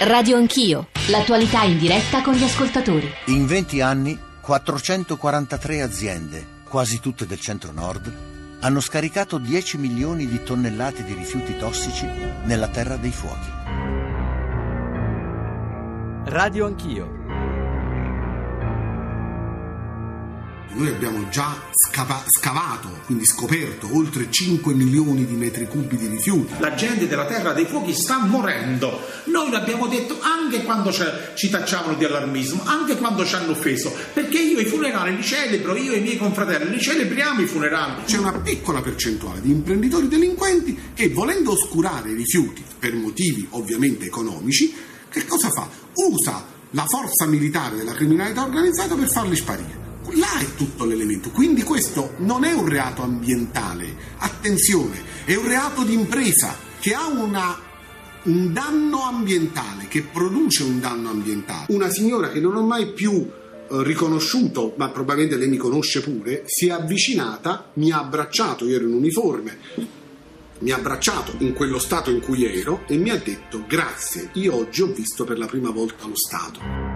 Radio Anch'io, l'attualità in diretta con gli ascoltatori. In 20 anni, 443 aziende, quasi tutte del centro-nord, hanno scaricato 10 milioni di tonnellate di rifiuti tossici nella Terra dei Fuochi. Radio Anch'io Noi abbiamo già scava- scavato, quindi scoperto, oltre 5 milioni di metri cubi di rifiuti. La gente della Terra dei Fuochi sta morendo. Noi l'abbiamo detto anche quando ci tacciavano di allarmismo, anche quando ci hanno offeso, perché io i funerali li celebro, io e i miei confratelli li celebriamo i funerali. C'è una piccola percentuale di imprenditori delinquenti che volendo oscurare i rifiuti per motivi ovviamente economici, che cosa fa? Usa la forza militare della criminalità organizzata per farli sparire. Là è tutto l'elemento, quindi questo non è un reato ambientale, attenzione, è un reato di impresa che ha una, un danno ambientale, che produce un danno ambientale. Una signora che non ho mai più eh, riconosciuto, ma probabilmente lei mi conosce pure, si è avvicinata, mi ha abbracciato, io ero in uniforme, mi ha abbracciato in quello stato in cui ero e mi ha detto grazie, io oggi ho visto per la prima volta lo Stato.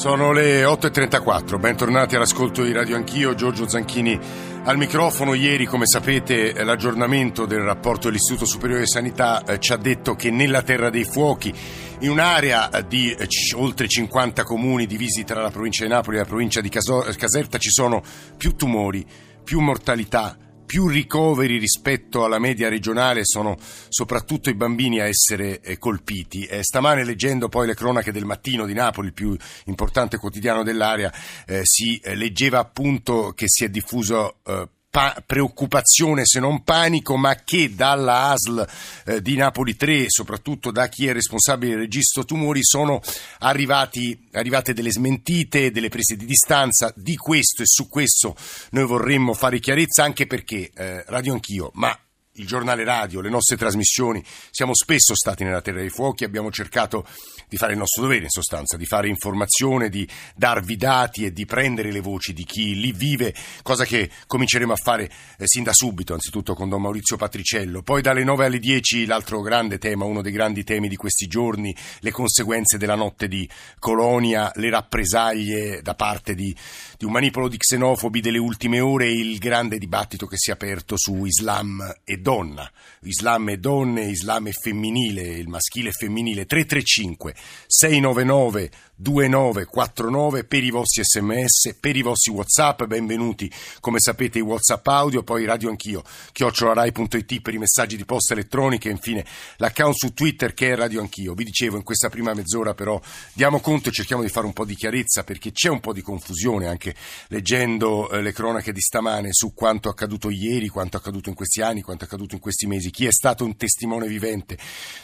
Sono le 8.34, bentornati all'ascolto di Radio Anch'io, Giorgio Zanchini al microfono. Ieri, come sapete, l'aggiornamento del rapporto dell'Istituto Superiore di Sanità eh, ci ha detto che nella Terra dei Fuochi, in un'area di eh, oltre 50 comuni divisi tra la provincia di Napoli e la provincia di Caserta, ci sono più tumori, più mortalità, più ricoveri rispetto alla media regionale sono soprattutto i bambini a essere eh, colpiti. Eh, stamane leggendo poi le cronache del mattino di Napoli, il più importante quotidiano dell'area, eh, si eh, leggeva appunto che si è diffuso eh, pa- preoccupazione se non panico, ma che dalla ASL eh, di Napoli 3, soprattutto da chi è responsabile del registro tumori, sono arrivati, arrivate delle smentite, delle prese di distanza. Di questo e su questo noi vorremmo fare chiarezza anche perché eh, Radio Anch'io, ma il giornale radio, le nostre trasmissioni, siamo spesso stati nella Terra dei Fuochi, abbiamo cercato di fare il nostro dovere in sostanza, di fare informazione, di darvi dati e di prendere le voci di chi lì vive, cosa che cominceremo a fare eh, sin da subito, anzitutto con Don Maurizio Patriciello. Poi dalle 9 alle 10 l'altro grande tema, uno dei grandi temi di questi giorni, le conseguenze della notte di Colonia, le rappresaglie da parte di, di un manipolo di xenofobi delle ultime ore il grande dibattito che si è aperto su Islam e donna, Islam e donne, Islam e femminile, il maschile e femminile, 335 699 2949 per i vostri sms, per i vostri whatsapp, benvenuti come sapete i whatsapp audio, poi radio anch'io, chiocciolarai.it per i messaggi di posta elettronica e infine l'account su Twitter che è radio anch'io. Vi dicevo in questa prima mezz'ora però diamo conto e cerchiamo di fare un po' di chiarezza perché c'è un po' di confusione anche leggendo eh, le cronache di stamane su quanto accaduto ieri, quanto accaduto in questi anni, quanto accaduto in questi mesi. Chi è stato un testimone vivente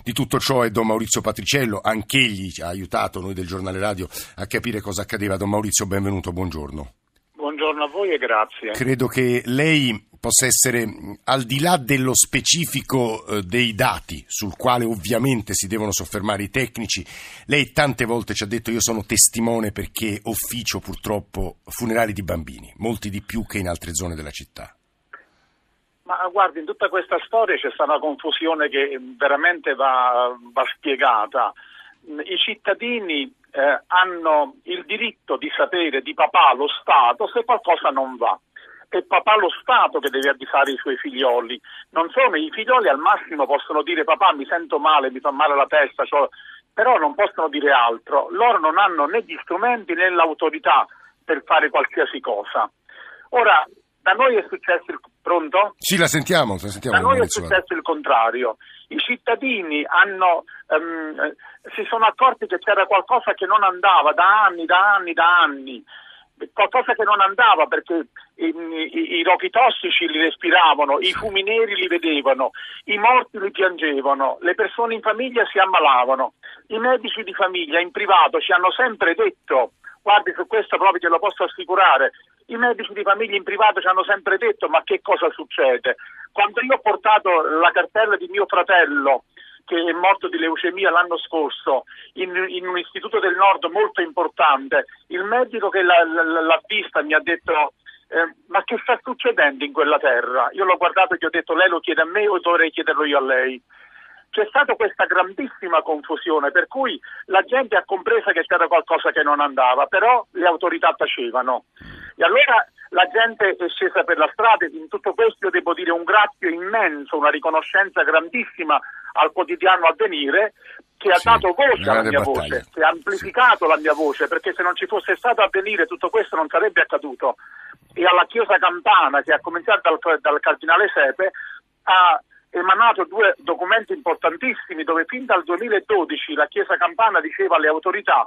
di tutto ciò è Don Maurizio Patriciello, anch'egli ci ha aiutato noi del giornale radio a capire cosa accadeva. Don Maurizio, benvenuto, buongiorno. Buongiorno a voi e grazie. Credo che lei possa essere, al di là dello specifico eh, dei dati, sul quale ovviamente si devono soffermare i tecnici, lei tante volte ci ha detto io sono testimone perché ufficio purtroppo funerali di bambini, molti di più che in altre zone della città. Ma guardi, in tutta questa storia c'è stata una confusione che veramente va, va spiegata. I cittadini eh, hanno il diritto di sapere di papà lo Stato se qualcosa non va. È papà lo Stato che deve avvisare i suoi figlioli, non sono i figlioli al massimo possono dire papà mi sento male, mi fa male la testa, cioè, però non possono dire altro. Loro non hanno né gli strumenti né l'autorità per fare qualsiasi cosa. Ora, da noi è successo il pronto? Sì, la sentiamo, la sentiamo Da noi è successo il contrario. I cittadini hanno, um, si sono accorti che c'era qualcosa che non andava da anni, da anni, da anni. Qualcosa che non andava perché i, i, i rochi tossici li respiravano, i fumi neri li vedevano, i morti li piangevano, le persone in famiglia si ammalavano. I medici di famiglia in privato ci hanno sempre detto guardi su questo proprio te lo posso assicurare, i medici di famiglia in privato ci hanno sempre detto ma che cosa succede? Quando io ho portato la cartella di mio fratello che è morto di leucemia l'anno scorso in, in un istituto del nord molto importante, il medico che l'ha, l'ha vista mi ha detto eh, ma che sta succedendo in quella terra? Io l'ho guardato e gli ho detto lei lo chiede a me o dovrei chiederlo io a lei? C'è stata questa grandissima confusione per cui la gente ha compreso che c'era qualcosa che non andava, però le autorità tacevano. E allora la gente è scesa per la strada, in tutto questo io devo dire un grazie immenso, una riconoscenza grandissima al quotidiano Avvenire che ha Sì, dato voce alla mia battaglia. voce, che ha amplificato la mia voce, perché se non ci fosse stato Avvenire tutto questo non sarebbe accaduto. E alla Chiesa Campana, che ha cominciato dal, dal Cardinale Sepe, ha emanato due documenti importantissimi dove fin dal 2012 la Chiesa Campana diceva alle autorità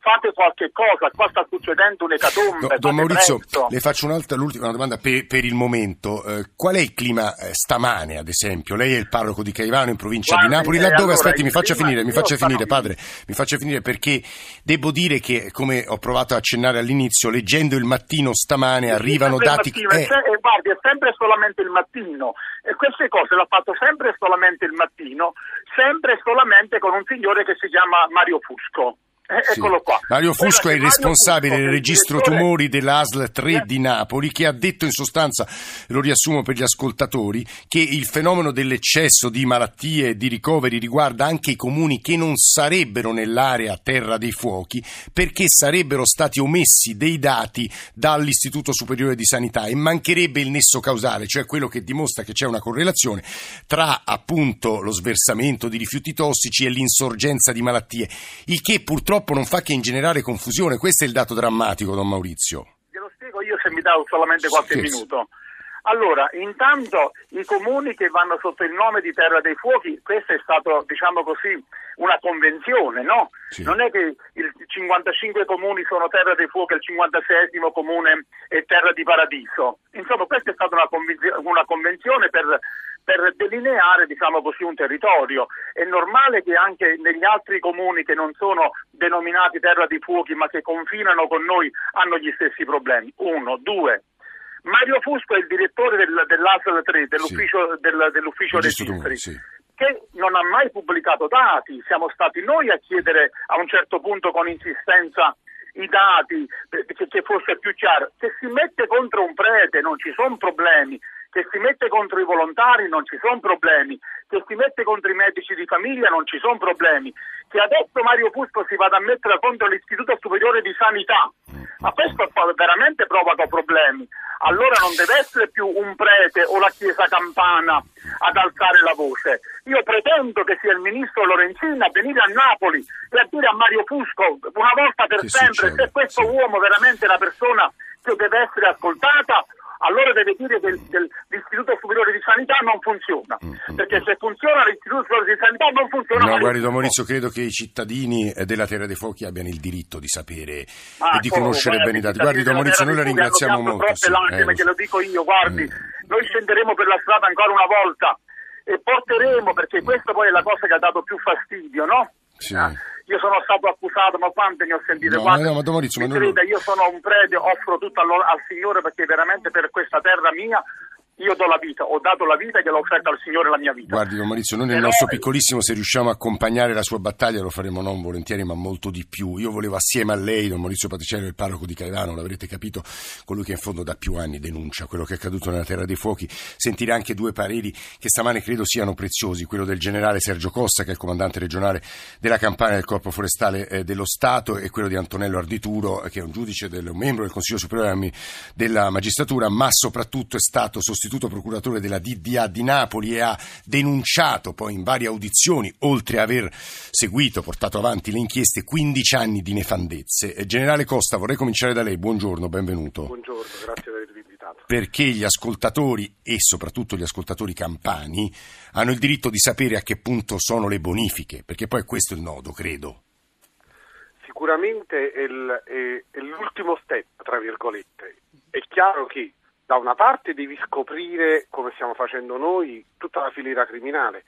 fate qualche cosa, qua sta succedendo un'ecatombe. No, don Maurizio, presto. le faccio un'altra, l'ultima domanda per, per il momento. Eh, qual è il clima eh, stamane, ad esempio? Lei è il parroco di Caivano in provincia Guardi, di Napoli, eh, laddove, allora, aspetti, mi faccia finire, mi faccia finire, padre, mi faccia finire perché devo dire che, come ho provato a accennare all'inizio, leggendo il mattino stamane arrivano Sempre il dati... mattino, eh, e guardi, è sempre solamente il mattino. E queste cose le ha fatto sempre e solamente il mattino, sempre e solamente con un signore che si chiama Mario Fusco. Eh, Sì. Eccolo qua. Mario Fusco è che il responsabile Fusco, del è registro direttore- tumori dell'ASL 3 Eh. di Napoli, che ha detto in sostanza, lo riassumo per gli ascoltatori, che il fenomeno dell'eccesso di malattie e di ricoveri riguarda anche i comuni che non sarebbero nell'area terra dei fuochi, perché sarebbero stati omessi dei dati dall'Istituto Superiore di Sanità e mancherebbe il nesso causale, cioè quello che dimostra che c'è una correlazione tra appunto lo sversamento di rifiuti tossici e l'insorgenza di malattie, il che purtroppo non fa che ingenerare confusione. Questo è il dato drammatico, don Maurizio. Glielo spiego io se mi dà solamente qualche Sì. minuto. Allora, intanto i comuni che vanno sotto il nome di Terra dei Fuochi, questa è stata, diciamo così, una convenzione, no? Sì. Non è che i 55 comuni sono Terra dei Fuochi e il 56 comune è Terra di Paradiso. Insomma, questa è stata una, convinzi- una convenzione per, per delineare, diciamo così, un territorio. È normale che anche negli altri comuni che non sono denominati Terra dei Fuochi ma che confinano con noi hanno gli stessi problemi. Uno, due. Mario Fusco è il direttore del, dell'ASL 3, dell'ufficio, del- dell'ufficio registri, sì. che non ha mai pubblicato dati. Siamo stati noi a chiedere a un certo punto con insistenza i dati perché che fosse più chiaro. Se si mette contro un prete non ci sono problemi, che si mette contro i volontari non ci sono problemi, che si mette contro i medici di famiglia non ci sono problemi, che adesso Mario Fusco si vada a mettere contro l'Istituto Superiore di Sanità, ma questo fa- veramente provoca problemi. Allora non deve essere più un prete o la Chiesa Campana ad alzare la voce. Io pretendo che sia il ministro Lorenzini a venire a Napoli e a dire a Mario Fusco una volta per Che sempre succede? se questo Sì. uomo veramente è una persona che deve essere ascoltata allora deve dire che l'Istituto Superiore di Sanità non funziona. Perché se funziona l'Istituto Superiore di Sanità non funziona. No, guardi, don. Maurizio, credo che i cittadini eh, della Terra dei Fuochi abbiano il diritto di sapere Ah, e di come, conoscere bene i dati. Guardi, don Maurizio, noi la ringraziamo molto. sì, lacrime, eh, lo dico io, guardi, Eh. noi scenderemo per la strada ancora una volta e porteremo, perché questa poi è la cosa che ha dato più fastidio, no? Sì. Ah, io sono stato accusato, ma quante ne ho sentite? No, Quante- no, ma Maurizio, ma creda, io sono un prete, offro tutto allo- al Signore perché veramente per questa terra mia io do la vita, ho dato la vita e gliel'ho offerta al Signore la mia vita. Guardi, don Maurizio, noi nel Però- nostro piccolissimo, se riusciamo a accompagnare la sua battaglia, lo faremo non volentieri, ma molto di più. Io volevo assieme a lei, don Maurizio Patriciello, il parroco di Caivano, l'avrete capito, colui che in fondo da più anni denuncia quello che è accaduto nella Terra dei Fuochi, sentire anche due pareri che stamane credo siano preziosi, quello del generale Sergio Costa, che è il comandante regionale della campagna del Corpo Forestale eh, dello Stato, e quello di Antonello Ardituro, eh, che è un giudice, del, un membro del Consiglio Superiore della- Magistratura, ma soprattutto è stato sostituto procuratore della DDA di Napoli e ha denunciato poi in varie audizioni, oltre a aver seguito, portato avanti le inchieste, 15 anni di nefandezze. Eh, Generale Costa, vorrei cominciare da lei. Buongiorno, benvenuto. Buongiorno, grazie per avermi invitato. Perché gli ascoltatori e soprattutto gli ascoltatori campani hanno il diritto di sapere a che punto sono le bonifiche, perché poi questo è il nodo, credo. Sicuramente è, l'ultimo step, tra virgolette. È chiaro che da una parte devi scoprire, come stiamo facendo noi, tutta la filiera criminale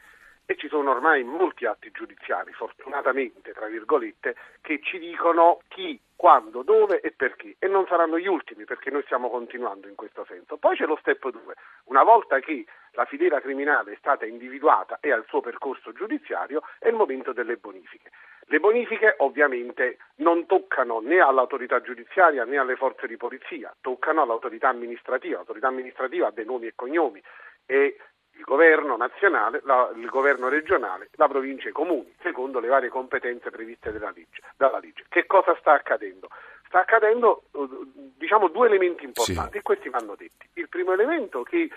e ci sono ormai molti atti giudiziari, fortunatamente, tra virgolette, che ci dicono chi, quando, dove e perché e non saranno gli ultimi perché noi stiamo continuando in questo senso. Poi c'è lo step 2, una volta che la filiera criminale è stata individuata e ha il suo percorso giudiziario è il momento delle bonifiche. Le bonifiche ovviamente non toccano né all'autorità giudiziaria né alle forze di polizia, toccano all'autorità amministrativa. L'autorità amministrativa ha dei nomi e cognomi e il governo nazionale, la, il governo regionale, la provincia e i comuni, secondo le varie competenze previste legge, dalla legge. Che cosa sta accadendo? Sta accadendo eh, diciamo, due elementi importanti sì. e questi vanno detti. Il primo elemento è che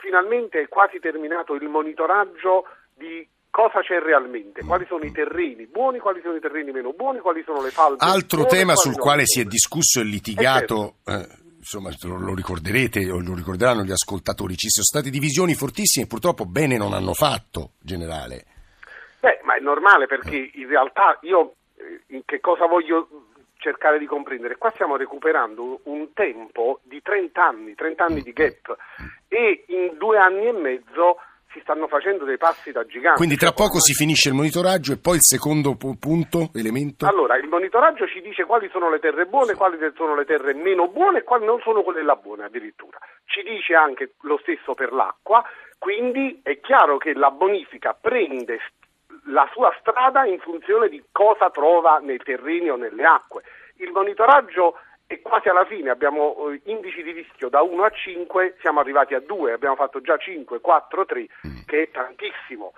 finalmente è quasi terminato il monitoraggio di cosa c'è realmente, quali sono i terreni buoni, quali sono i terreni meno buoni, quali sono le falde. Altro buone, tema sul quale si è discusso e litigato. Eh, insomma lo ricorderete o lo ricorderanno gli ascoltatori, ci sono state divisioni fortissime e purtroppo bene non hanno fatto, generale. Beh, ma è normale perché in realtà io eh, che cosa voglio cercare di comprendere? Qua stiamo recuperando un tempo di 30 anni, 30 anni di gap e in due anni e mezzo si stanno facendo dei passi da gigante. Quindi tra poco si finisce il monitoraggio e poi il secondo punto, elemento? Allora, il monitoraggio ci dice quali sono le terre buone, quali sono le terre meno buone e quali non sono quelle là buone addirittura. Ci dice anche lo stesso per l'acqua, quindi è chiaro che la bonifica prende la sua strada in funzione di cosa trova nei terreni o nelle acque. Il monitoraggio e quasi alla fine abbiamo eh, indici di rischio da 1 a 5, siamo arrivati a 2, abbiamo fatto già 5, 4, 3, che è tantissimo.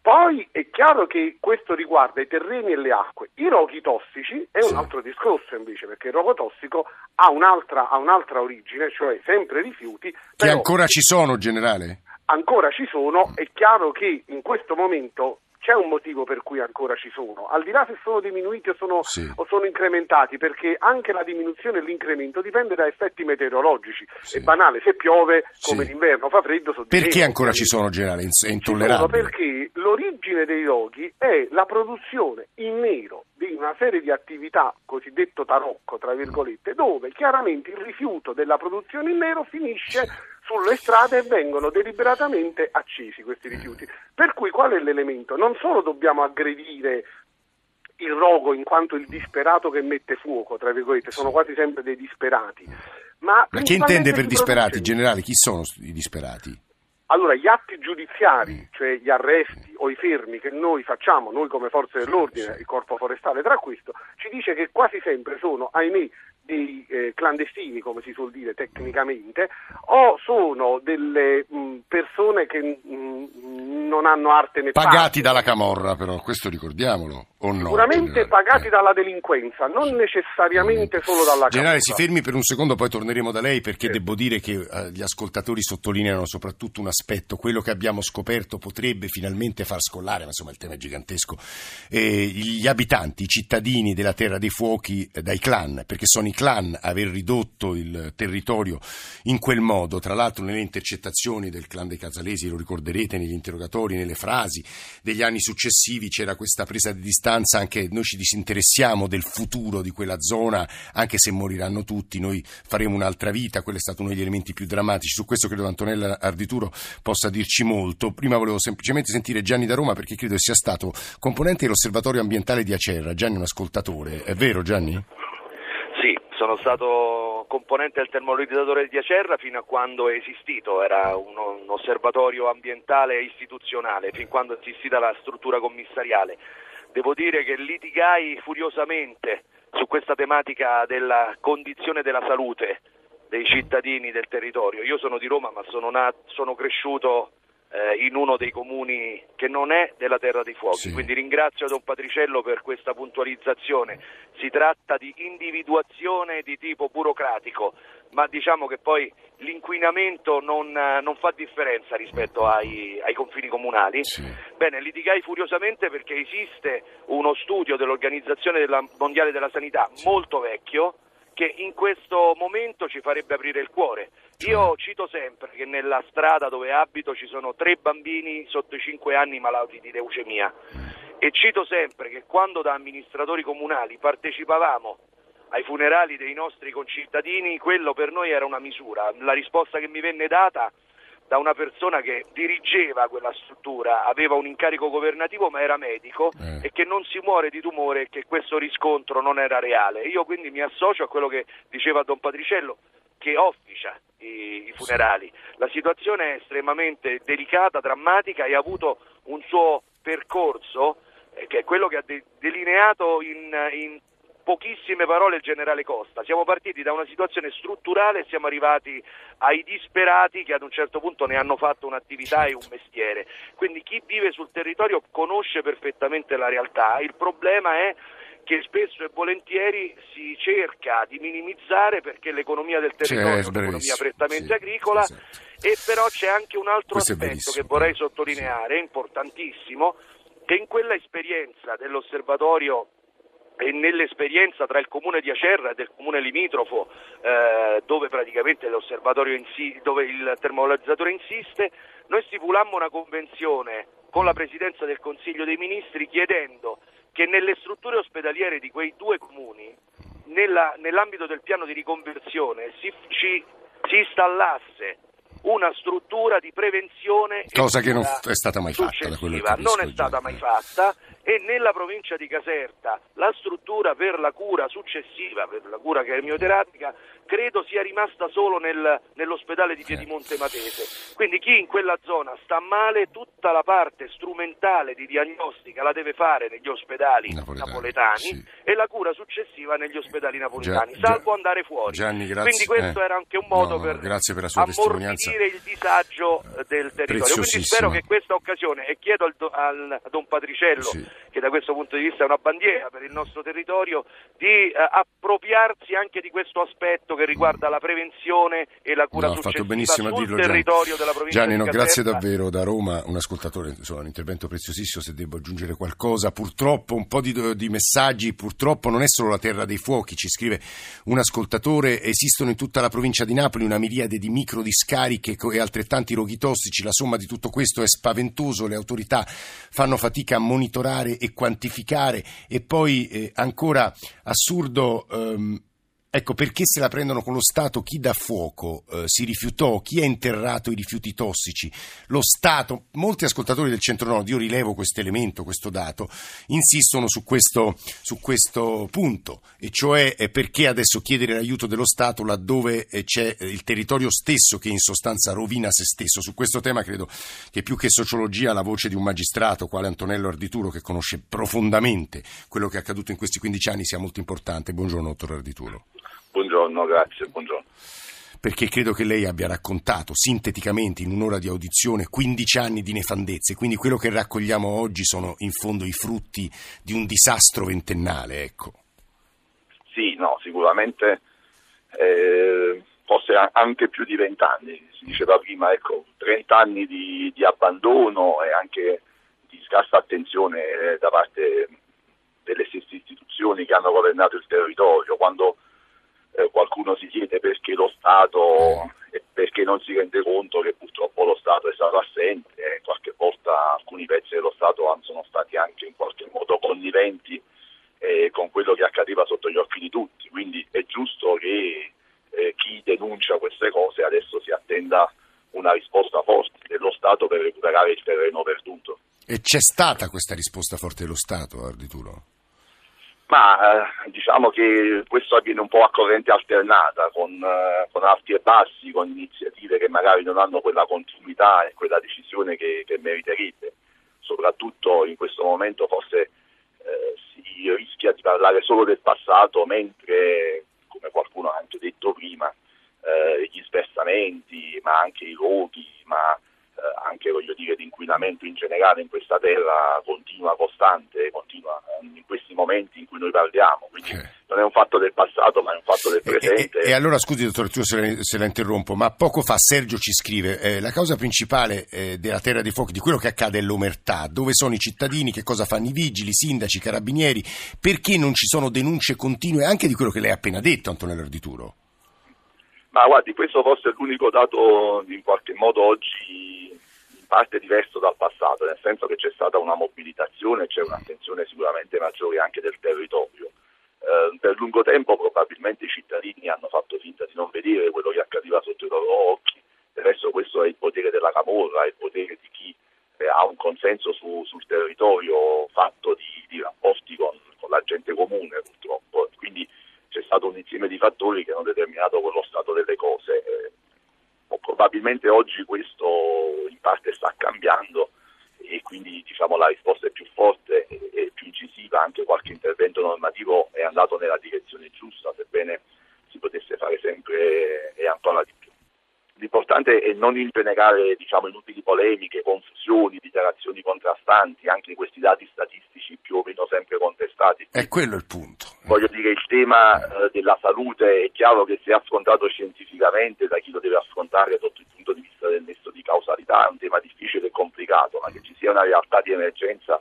Poi è chiaro che questo riguarda i terreni e le acque. I roghi tossici è un altro discorso invece, perché il rogo tossico ha un'altra, ha un'altra origine, cioè sempre rifiuti. Che ancora ci sono, generale? Ancora ci sono, è chiaro che in questo momento c'è un motivo per cui ancora ci sono, al di là se sono diminuiti o sono, sì. o sono incrementati, perché anche la diminuzione e l'incremento dipende da effetti meteorologici. Sì. È banale, se piove come sì. l'inverno fa freddo. Perché ancora ci sono, generale? È intollerabile. Perché l'origine dei roghi è la produzione in nero di una serie di attività cosiddetto tarocco, tra virgolette, dove chiaramente il rifiuto della produzione in nero finisce sulle strade e vengono deliberatamente accesi questi rifiuti. Per cui qual è l'elemento? Non solo dobbiamo aggredire il rogo in quanto il disperato che mette fuoco, tra virgolette, sono quasi sempre dei disperati. Ma, ma chi intende per disperati? Generale, chi sono i disperati? Allora, gli atti giudiziari, cioè gli arresti o i fermi che noi facciamo, noi come forze dell'ordine, il corpo forestale tra questo, ci dice che quasi sempre sono, ahimè, dei eh, clandestini, come si suol dire tecnicamente, o sono delle mh, persone che mh, non hanno arte né Pagati parte. dalla camorra, però, questo ricordiamolo, o no? Sicuramente pagati eh. dalla delinquenza, non necessariamente solo dalla Generale, si fermi per un secondo, poi torneremo da lei, perché sì. devo dire che eh, gli ascoltatori sottolineano soprattutto un aspetto, quello che abbiamo scoperto potrebbe finalmente far scollare, ma insomma il tema è gigantesco, eh, gli abitanti, i cittadini della Terra dei Fuochi eh, dai clan, perché sono i clan aver ridotto il territorio in quel modo, tra l'altro nelle intercettazioni del clan dei Casalesi, lo ricorderete negli interrogatori, nelle frasi degli anni successivi c'era questa presa di distanza, anche noi ci disinteressiamo del futuro di quella zona, anche se moriranno tutti, noi faremo un'altra vita, quello è stato uno degli elementi più drammatici, su questo credo Antonella Ardituro possa dirci molto. Prima volevo semplicemente sentire Gianni da Roma perché credo sia stato componente dell'osservatorio ambientale di Acerra, Gianni è un ascoltatore, è vero Gianni? Sono stato componente del termovalorizzatori di Acerra fino a quando è esistito, era un, un osservatorio ambientale istituzionale, fin quando è esistita la struttura commissariale. Devo dire che litigai furiosamente su questa tematica della condizione della salute dei cittadini del territorio. Io sono di Roma ma sono, nato, sono cresciuto eh, in uno dei comuni che non è della Terra dei Fuochi. Sì. Quindi ringrazio Don Patriciello per questa puntualizzazione. Si tratta di individuazione di tipo burocratico, ma diciamo che poi l'inquinamento non, non fa differenza rispetto ai, ai confini comunali. Sì. Bene, litigai furiosamente perché esiste uno studio dell'Organizzazione della Mondiale della Sanità sì. molto vecchio che in questo momento ci farebbe aprire il cuore. Io cito sempre che nella strada dove abito ci sono tre bambini sotto i 5 anni malati di leucemia e cito sempre che quando da amministratori comunali partecipavamo ai funerali dei nostri concittadini, quello per noi era una misura. La risposta che mi venne data da una persona che dirigeva quella struttura, aveva un incarico governativo ma era medico Eh. e che non si muore di tumore e che questo riscontro non era reale. Io quindi mi associo a quello che diceva Don Patriciello che officia i, i funerali. La situazione è estremamente delicata, drammatica e ha avuto un suo percorso eh, che è quello che ha de- delineato in, in pochissime parole il generale Costa. Siamo partiti da una situazione strutturale e siamo arrivati ai disperati che ad un certo punto ne hanno fatto un'attività e un mestiere. Quindi chi vive sul territorio conosce perfettamente la realtà. Il problema è che spesso e volentieri si cerca di minimizzare perché l'economia del territorio è Certo, un'economia prettamente sì, agricola esatto. e però c'è anche un altro Questo aspetto che vorrei sottolineare, importantissimo, che in quella esperienza dell'osservatorio e nell'esperienza tra il comune di Acerra e del comune limitrofo eh, dove praticamente l'osservatorio insi- dove il termovalorizzatore insiste, noi stipulammo una convenzione con la Presidenza del Consiglio dei Ministri chiedendo che nelle strutture ospedaliere di quei due comuni, nella- nell'ambito del piano di riconversione, si, ci- si installasse una struttura di prevenzione Cosa che non è stata mai fatta, da quello che capisco, non è stata mai fatta e nella provincia di Caserta la struttura per la cura successiva, per la cura chemioterapica, credo sia rimasta solo nel- nell'ospedale di Piedimonte Matese. Quindi chi in quella zona sta male, tutta la parte strumentale di diagnostica la deve fare negli ospedali Napoletani, napoletani, sì. e la cura successiva negli ospedali napoletani, Già- salvo già- andare fuori. Gianni, grazie. Quindi questo Eh. era anche un modo No, per grazie per la sua il disagio eh, del territorio. Quindi spero che questa occasione, e chiedo al, al- a Don Patriciello, Sì. Che da questo punto di vista è una bandiera per il nostro territorio, di eh, appropriarsi anche di questo aspetto che riguarda la prevenzione e la cura No, successiva fatto benissimo a sul dirlo Gianni. territorio della provincia Gianni, di no, grazie davvero. Da Roma, un ascoltatore, insomma, un intervento preziosissimo se devo aggiungere qualcosa. Purtroppo un po' di, di messaggi, purtroppo non è solo la terra dei fuochi, ci scrive un ascoltatore, esistono in tutta la provincia di Napoli una miriade di microdiscariche co- e altrettanti roghi tossici, la somma di tutto questo è spaventoso, le autorità fanno fatica a monitorare e quantificare. E poi eh, ancora assurdo... ehm, Ecco, perché se la prendono con lo Stato chi dà fuoco eh, si rifiutò, chi ha interrato i rifiuti tossici? Lo Stato, molti ascoltatori del centro-nord, io rilevo questo elemento, questo dato, insistono su questo, su questo punto, e cioè eh, perché adesso chiedere l'aiuto dello Stato laddove eh, c'è eh, il territorio stesso che in sostanza rovina se stesso. Su questo tema credo che più che sociologia la voce di un magistrato quale Antonello Ardituro che conosce profondamente quello che è accaduto in questi 15 anni sia molto importante. Buongiorno, dottor Ardituro Buongiorno, grazie, buongiorno. perché credo che lei abbia raccontato sinteticamente in un'ora di audizione 15 anni di nefandezze, quindi quello che raccogliamo oggi sono in fondo i frutti di un disastro ventennale, ecco. Sì, no, sicuramente eh, forse anche più di vent'anni, si diceva prima, ecco, 30 anni di, di abbandono e anche di scarsa attenzione eh, da parte delle stesse istituzioni che hanno governato il territorio, quando eh, qualcuno si chiede perché lo Stato e perché non si rende conto che purtroppo lo Stato è stato assente e qualche volta alcuni pezzi dello Stato sono stati anche in qualche modo conniventi eh, con quello che accadeva sotto gli occhi di tutti, quindi è giusto che eh, chi denuncia queste cose adesso si attenda una risposta forte dello Stato per recuperare il terreno perduto. E c'è stata questa risposta forte dello Stato, Ardituro? Ma eh, diciamo che questo avviene un po' a corrente alternata, con, eh, con alti e bassi, con iniziative che magari non hanno quella continuità e quella decisione che, che meriterebbe. Soprattutto in questo momento forse eh, si rischia di parlare solo del passato, mentre, come qualcuno ha anche detto prima, eh, gli sversamenti, ma anche i roghi, ma anche voglio dire l'inquinamento in generale in questa terra continua costante, continua eh, in questi momenti in cui noi parliamo, quindi Eh. non è un fatto del passato ma è un fatto del E, e- presente. e allora scusi dottor se la, se la interrompo, ma poco fa Sergio ci scrive eh, la causa principale eh, della Terra dei Fuochi, di quello che accade è l'omertà, dove sono i cittadini, che cosa fanno i vigili, i sindaci, i carabinieri, perché non ci sono denunce continue anche di quello che lei ha appena detto Antonello Ardituro? Ma guardi, questo forse è l'unico dato in qualche modo oggi parte diverso dal passato, nel senso che c'è stata una mobilitazione, c'è un'attenzione sicuramente maggiore anche del territorio. Eh, per lungo tempo probabilmente i cittadini hanno fatto finta di non vedere quello che accadeva sotto i loro occhi Adesso questo è il potere della Camorra, è il potere di chi eh, ha un consenso su, sul territorio fatto di, di rapporti con, con, la gente comune purtroppo. Quindi c'è stato un insieme di fattori che hanno determinato quello stato delle cose. Eh, probabilmente oggi questo in parte sta cambiando e quindi diciamo, la risposta è più forte e più incisiva, anche qualche intervento normativo è andato nella direzione giusta, sebbene si potesse fare sempre e ancora di più. Non ingenerare diciamo, inutili polemiche, confusioni, dichiarazioni contrastanti, anche questi dati statistici più o meno sempre contestati. È quello il punto. Voglio dire, il tema eh, della salute è chiaro che se affrontato scientificamente da chi lo deve affrontare sotto il punto di vista del nesso di causalità è un tema difficile e complicato, ma che ci sia una realtà di emergenza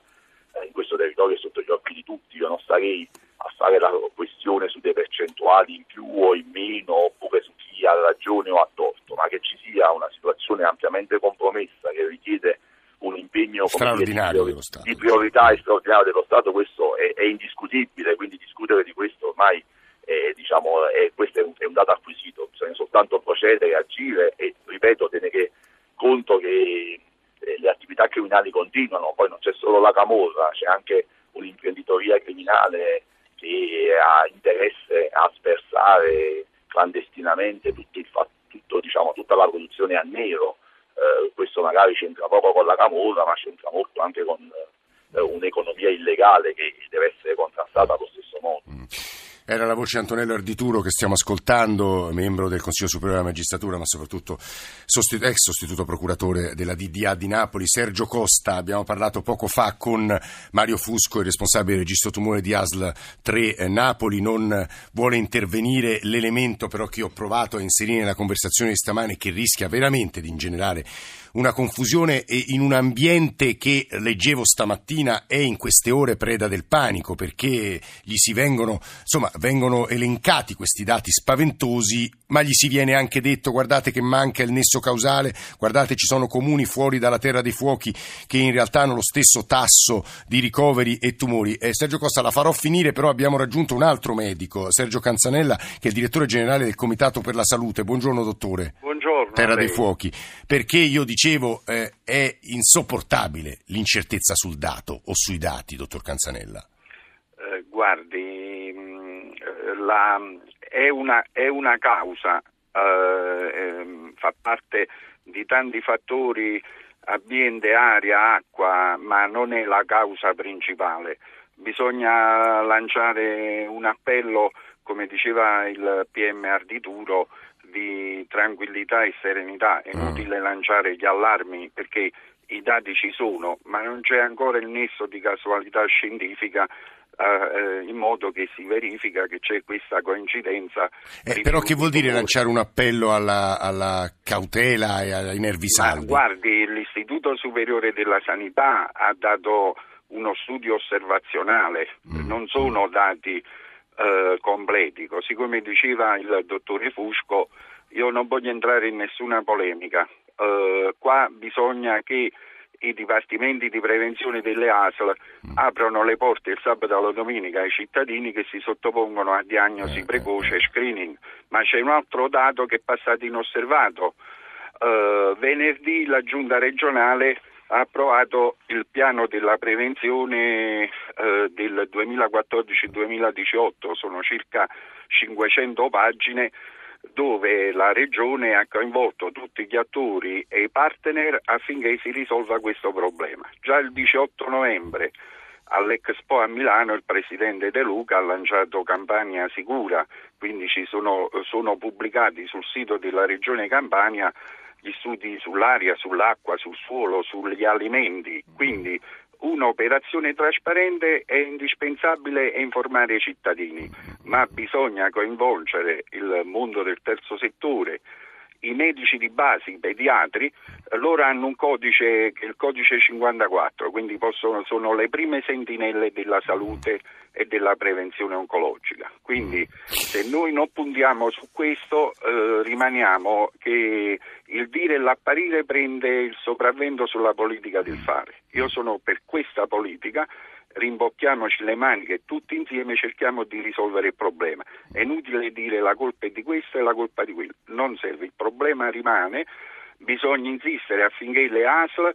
eh, in questo territorio è sotto gli occhi di tutti. Io non starei a fare la questione su dei percentuali in più o in meno, oppure su chi ha ragione o ha torto, ma che ci sia una situazione ampiamente compromessa che richiede un impegno straordinario dire, di, di, priorità e straordinario dello Stato, questo è, è, indiscutibile, quindi discutere di questo ormai è, diciamo, è, questo è un, è un dato acquisito, bisogna soltanto procedere, agire e, ripeto, tenere conto che eh, le attività criminali continuano, poi non c'è solo la camorra, c'è anche un'imprenditoria criminale che ha interesse a sversare clandestinamente tutto fatto, tutto, diciamo, tutta la produzione a nero. Eh, questo magari c'entra poco con la camorra, ma c'entra molto anche con eh, un'economia illegale che deve essere contrastata allo stesso modo. Era la voce Antonello Ardituro che stiamo ascoltando, membro del Consiglio Superiore della Magistratura, ma soprattutto sostitu- ex sostituto procuratore della DDA di Napoli. Sergio Costa, abbiamo parlato poco fa con Mario Fusco, il responsabile del registro tumore di ASL 3 eh, Napoli. Non vuole intervenire l'elemento però che ho provato a inserire nella conversazione di stamane che rischia veramente di ingenerare una confusione in un ambiente che leggevo stamattina è in queste ore preda del panico perché gli si vengono, insomma, vengono elencati questi dati spaventosi, ma gli si viene anche detto guardate che manca il nesso causale, guardate ci sono comuni fuori dalla terra dei fuochi che in realtà hanno lo stesso tasso di ricoveri e tumori. Eh, Sergio Costa la farò finire, però abbiamo raggiunto un altro medico, Sergio Canzanella, che è il direttore generale del Comitato per la Salute. Buongiorno dottore. Buongiorno. Terra dei fuochi. Perché io dicevo eh, è insopportabile l'incertezza sul dato o sui dati, dottor Canzanella. Eh, guardi, la, è, una, è, una, causa, eh, ehm, fa parte di tanti fattori, ambiente, aria, acqua, ma non è la causa principale. Bisogna lanciare un appello, come diceva il PM Ardituro, di tranquillità e serenità. È mm. inutile lanciare gli allarmi perché i dati ci sono, ma non c'è ancora il nesso di casualità scientifica eh, in modo che si verifica che c'è questa coincidenza. Eh, però che vuol dire lanciare un appello alla, alla cautela e ai nervi saldi? guardi, l'Istituto Superiore della Sanità ha dato uno studio osservazionale, mm. non sono dati eh, completi, così come diceva il dottore Fusco, io non voglio entrare in nessuna polemica, eh, qua bisogna che i dipartimenti di prevenzione delle ASL mm. aprono le porte il sabato e la domenica ai cittadini che si sottopongono a diagnosi eh, precoce e screening. Ma c'è un altro dato che è passato inosservato. Uh, venerdì la giunta regionale ha approvato il piano della prevenzione uh, del 2014-2018, sono circa 500 pagine dove la Regione ha coinvolto tutti gli attori e i partner affinché si risolva questo problema. Già il 18 novembre all'Expo a Milano il Presidente De Luca ha lanciato Campania Sicura, quindi sono, sono pubblicati sul sito della Regione Campania gli studi sull'aria, sull'acqua, sul suolo, sugli alimenti, quindi un'operazione trasparente è indispensabile informare i cittadini, ma bisogna coinvolgere il mondo del terzo settore, i medici di base, i pediatri, loro hanno un codice il codice 54, quindi possono, sono le prime sentinelle della salute e della prevenzione oncologica. Quindi se noi non puntiamo su questo eh, rimaniamo che il dire e l'apparire prende il sopravvento sulla politica del fare. Io sono per questa politica rimbocchiamoci le maniche tutti insieme cerchiamo di risolvere il problema. È inutile dire la colpa è di questo e la colpa di quello, non serve, il problema rimane, bisogna insistere affinché le ASL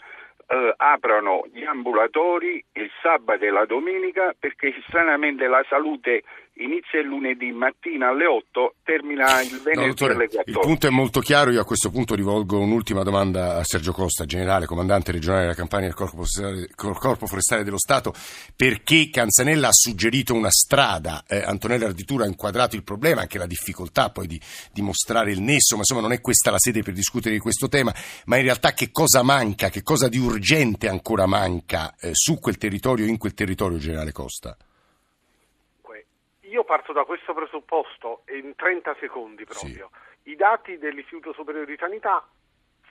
eh, aprano gli ambulatori il sabato e la domenica perché stranamente la salute inizia il lunedì mattina alle 8, termina il venerdì no, dottore, alle 14. Il punto è molto chiaro, io a questo punto rivolgo un'ultima domanda a Sergio Costa, generale, comandante regionale della campagna del Corpo Forestale, Corpo Forestale dello Stato, perché Canzanella ha suggerito una strada, eh, Antonella Arditura ha inquadrato il problema, anche la difficoltà poi di dimostrare il nesso, ma insomma non è questa la sede per discutere di questo tema, ma in realtà che cosa manca, che cosa di urgente ancora manca eh, su quel territorio, in quel territorio, generale Costa? Io parto da questo presupposto in 30 secondi proprio. Sì. I dati dell'Istituto Superiore di Sanità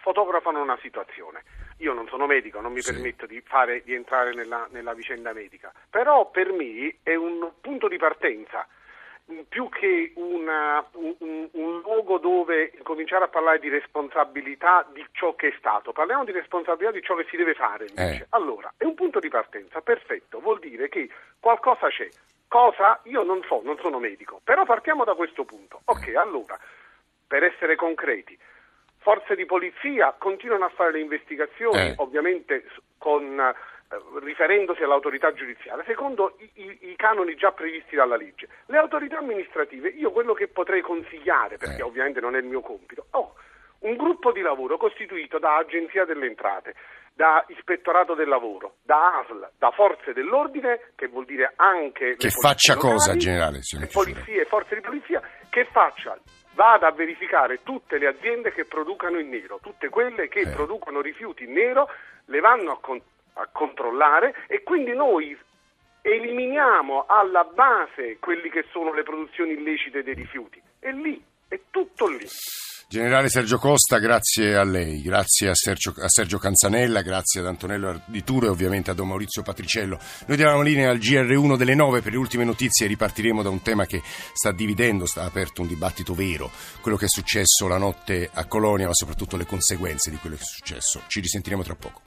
fotografano una situazione. Io non sono medico, non mi sì. permetto di, fare, di entrare nella, nella, vicenda medica, però per me è un punto di partenza più che una, un, un, luogo dove cominciare a parlare di responsabilità di ciò che è stato, parliamo di responsabilità di ciò che si deve fare invece. Eh. Allora, è un punto di partenza, perfetto, vuol dire che qualcosa c'è, Cosa? Io non so, non sono medico, però partiamo da questo punto. Ok, allora, per essere concreti, forze di polizia continuano a fare le investigazioni, eh. ovviamente con, eh, riferendosi all'autorità giudiziaria, secondo i, i, i, canoni già previsti dalla legge. Le autorità amministrative, io quello che potrei consigliare, perché eh. ovviamente non è il mio compito, ho un gruppo di lavoro costituito da Agenzia delle Entrate, da Ispettorato del Lavoro, da ASL, da Forze dell'Ordine, che vuol dire anche... Che faccia locali, cosa, generale? Polizie, forze di polizia, che faccia vada a verificare tutte le aziende che producano in nero, tutte quelle che eh. producono rifiuti in nero, le vanno a, con- a controllare e quindi noi eliminiamo alla base quelli che sono le produzioni illecite dei rifiuti. E lì, è tutto lì. Generale Sergio Costa, grazie a lei, grazie a Sergio, a Sergio Canzanella, grazie ad Antonello Ardituro e ovviamente a Don Maurizio Patriciello. Noi diamo linea al GR1 delle 9 per le ultime notizie e ripartiremo da un tema che sta dividendo, sta aperto un dibattito vero, quello che è successo la notte a Colonia, ma soprattutto le conseguenze di quello che è successo. Ci risentiremo tra poco.